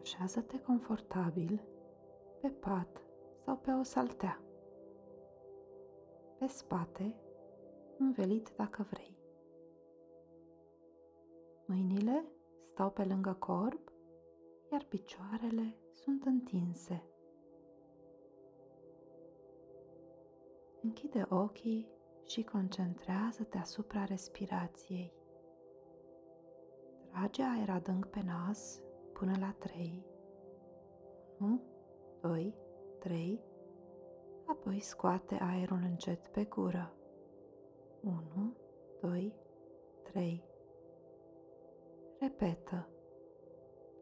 Așează-te confortabil pe pat sau pe o saltea. Pe spate, învelit dacă vrei. Mâinile stau pe lângă corp, iar picioarele sunt întinse. Închide ochii și concentrează-te asupra respirației. Trage aer adânc pe nas până la 3. 1, 2, 3. Apoi scoate aerul încet pe gură. 1, 2, 3. Repetă.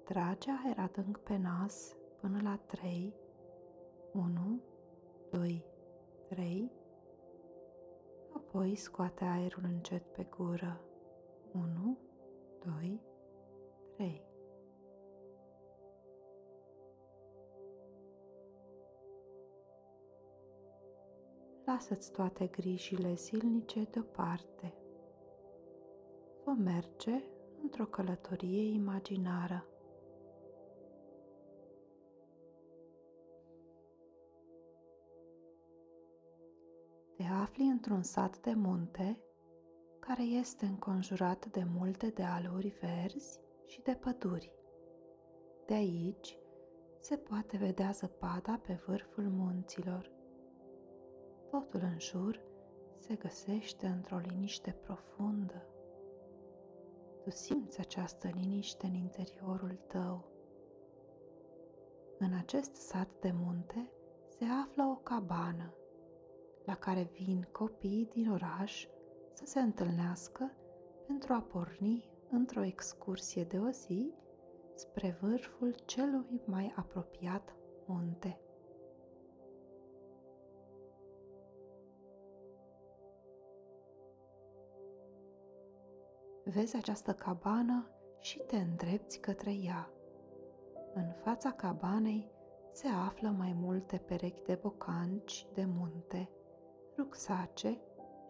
Trage aer adânc pe nas până la 3. 1, 2, 3. Apoi scoate aerul încet pe gură. 1, 2, 3. Lasă-ți toate grijile zilnice deoparte. Vom merge într-o călătorie imaginară. Te afli într-un sat de munte care este înconjurat de multe dealuri verzi și de păduri. De aici se poate vedea zăpada pe vârful munților. Totul în jur se găsește într-o liniște profundă. Tu simți această liniște în interiorul tău. În acest sat de munte se află o cabană la care vin copii din oraș să se întâlnească pentru a porni într-o excursie de o zi spre vârful celui mai apropiat munte. Vezi această cabană și te îndrepți către ea. În fața cabanei se află mai multe perechi de bocanci de munte, rucsace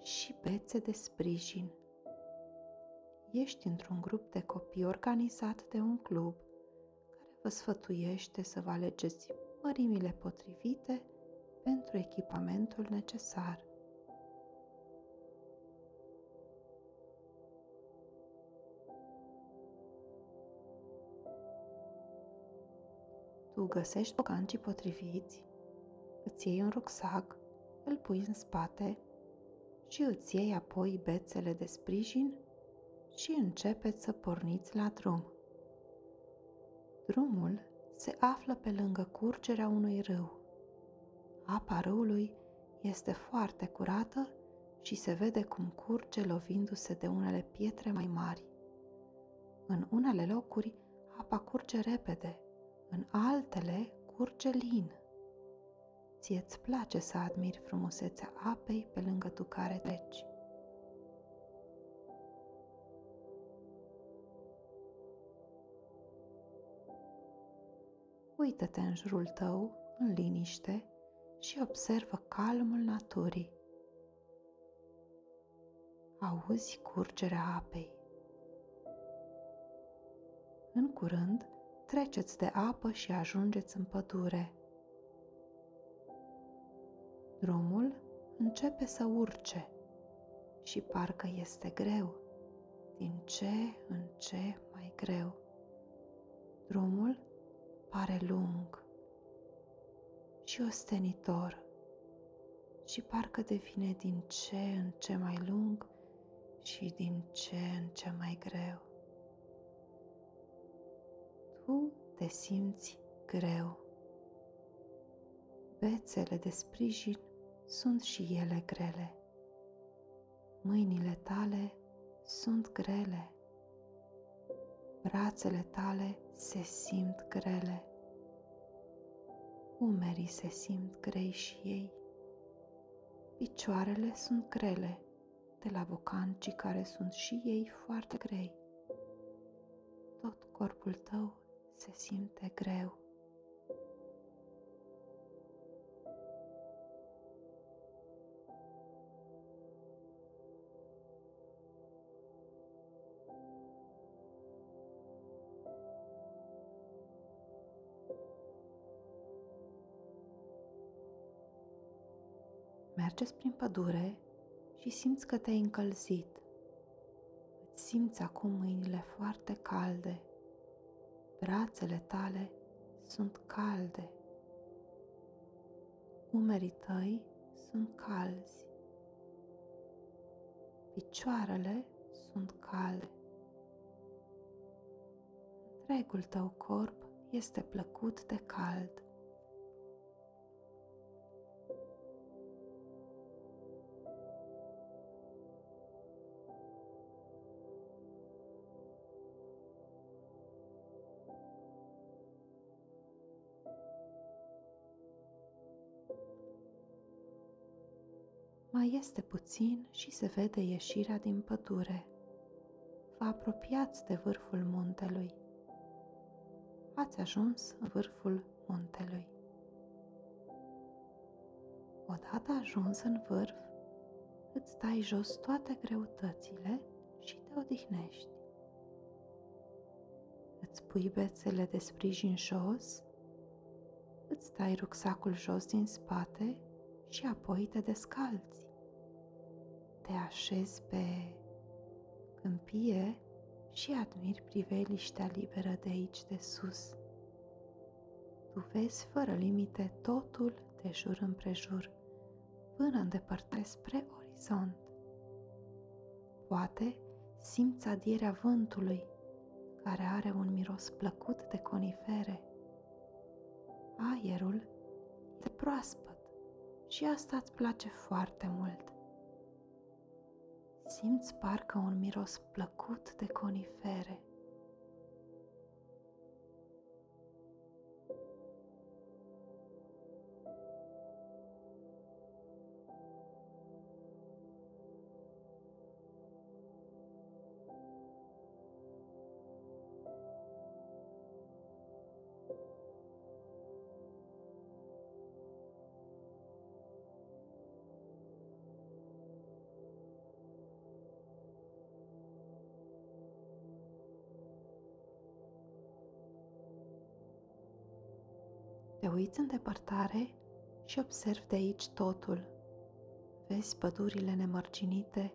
și bețe de sprijin. Ești într-un grup de copii organizat de un club care vă sfătuiește să vă alegeți mărimile potrivite pentru echipamentul necesar. Tu găsești bocancii potriviți, îți iei un rucsac, îl pui în spate și îți iei apoi bețele de sprijin și începeți să porniți la drum. Drumul se află pe lângă curgerea unui râu. Apa râului este foarte curată și se vede cum curge lovindu-se de unele pietre mai mari. În unele locuri apa curge repede, în altele curge lin. Ție-ți place să admiri frumusețea apei pe lângă tu care treci. Uită-te în jurul tău, în liniște, și observă calmul naturii. Auzi curgerea apei. În curând, treceți de apă și ajungeți în pădure. Drumul începe să urce și parcă este greu, din ce în ce mai greu. Drumul pare lung și ostenitor și parcă devine din ce în ce mai lung și din ce în ce mai greu. Tu te simți greu. Bețele de sprijin sunt și ele grele. Mâinile tale sunt grele. Brațele tale se simt grele. Umerii se simt grei și ei. Picioarele sunt grele de la bocancii care sunt și ei foarte grei. Tot corpul tău se simte greu. Mergeți prin pădure și simți că te-ai încălzit. Îți simți acum mâinile foarte calde Brațele tale sunt calde. Umerii tăi sunt calzi. Picioarele sunt calde. Întregul tău corp este plăcut de cald. Mai este puțin și se vede ieșirea din pădure. Vă apropiați de vârful muntelui. Ați ajuns în vârful muntelui. Odată ajuns în vârf, îți dai jos toate greutățile și te odihnești. Îți pui bețele de sprijin jos, îți dai rucsacul jos din spate și apoi te descalți te așezi pe câmpie și admiri priveliștea liberă de aici de sus. Tu vezi fără limite totul de jur împrejur, până îndepărtare spre orizont. Poate simți adierea vântului, care are un miros plăcut de conifere. Aerul e proaspăt și asta îți place foarte mult simți parcă un miros plăcut de conifere. Te uiți în depărtare și observi de aici totul. Vezi pădurile nemărginite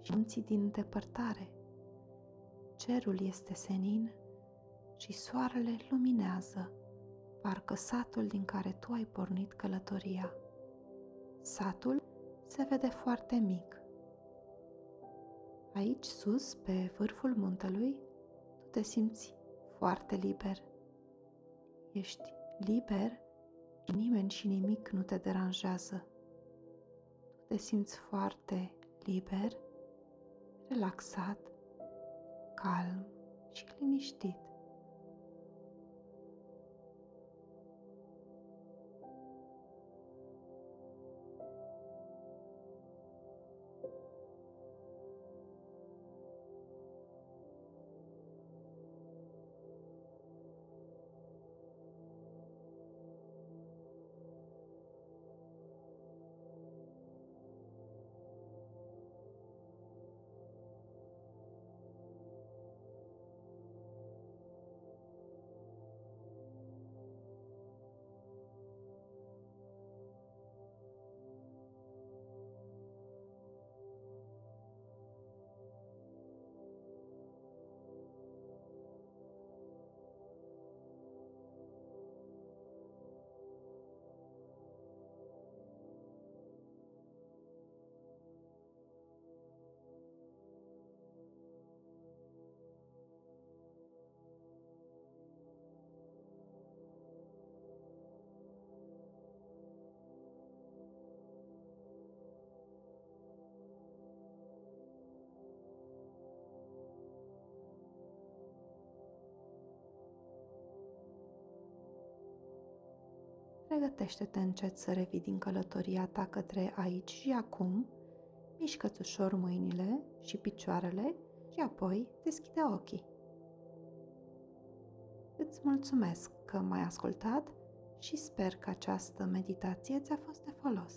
și munții din depărtare. Cerul este senin și soarele luminează, parcă satul din care tu ai pornit călătoria. Satul se vede foarte mic. Aici sus, pe vârful muntelui, tu te simți foarte liber. Ești liber, nimeni și nimic nu te deranjează. Tu te simți foarte liber, relaxat, calm și liniștit. Pregătește-te încet să revii din călătoria ta către aici și acum, mișcă-ți ușor mâinile și picioarele și apoi deschide ochii. Îți mulțumesc că m-ai ascultat și sper că această meditație ți-a fost de folos.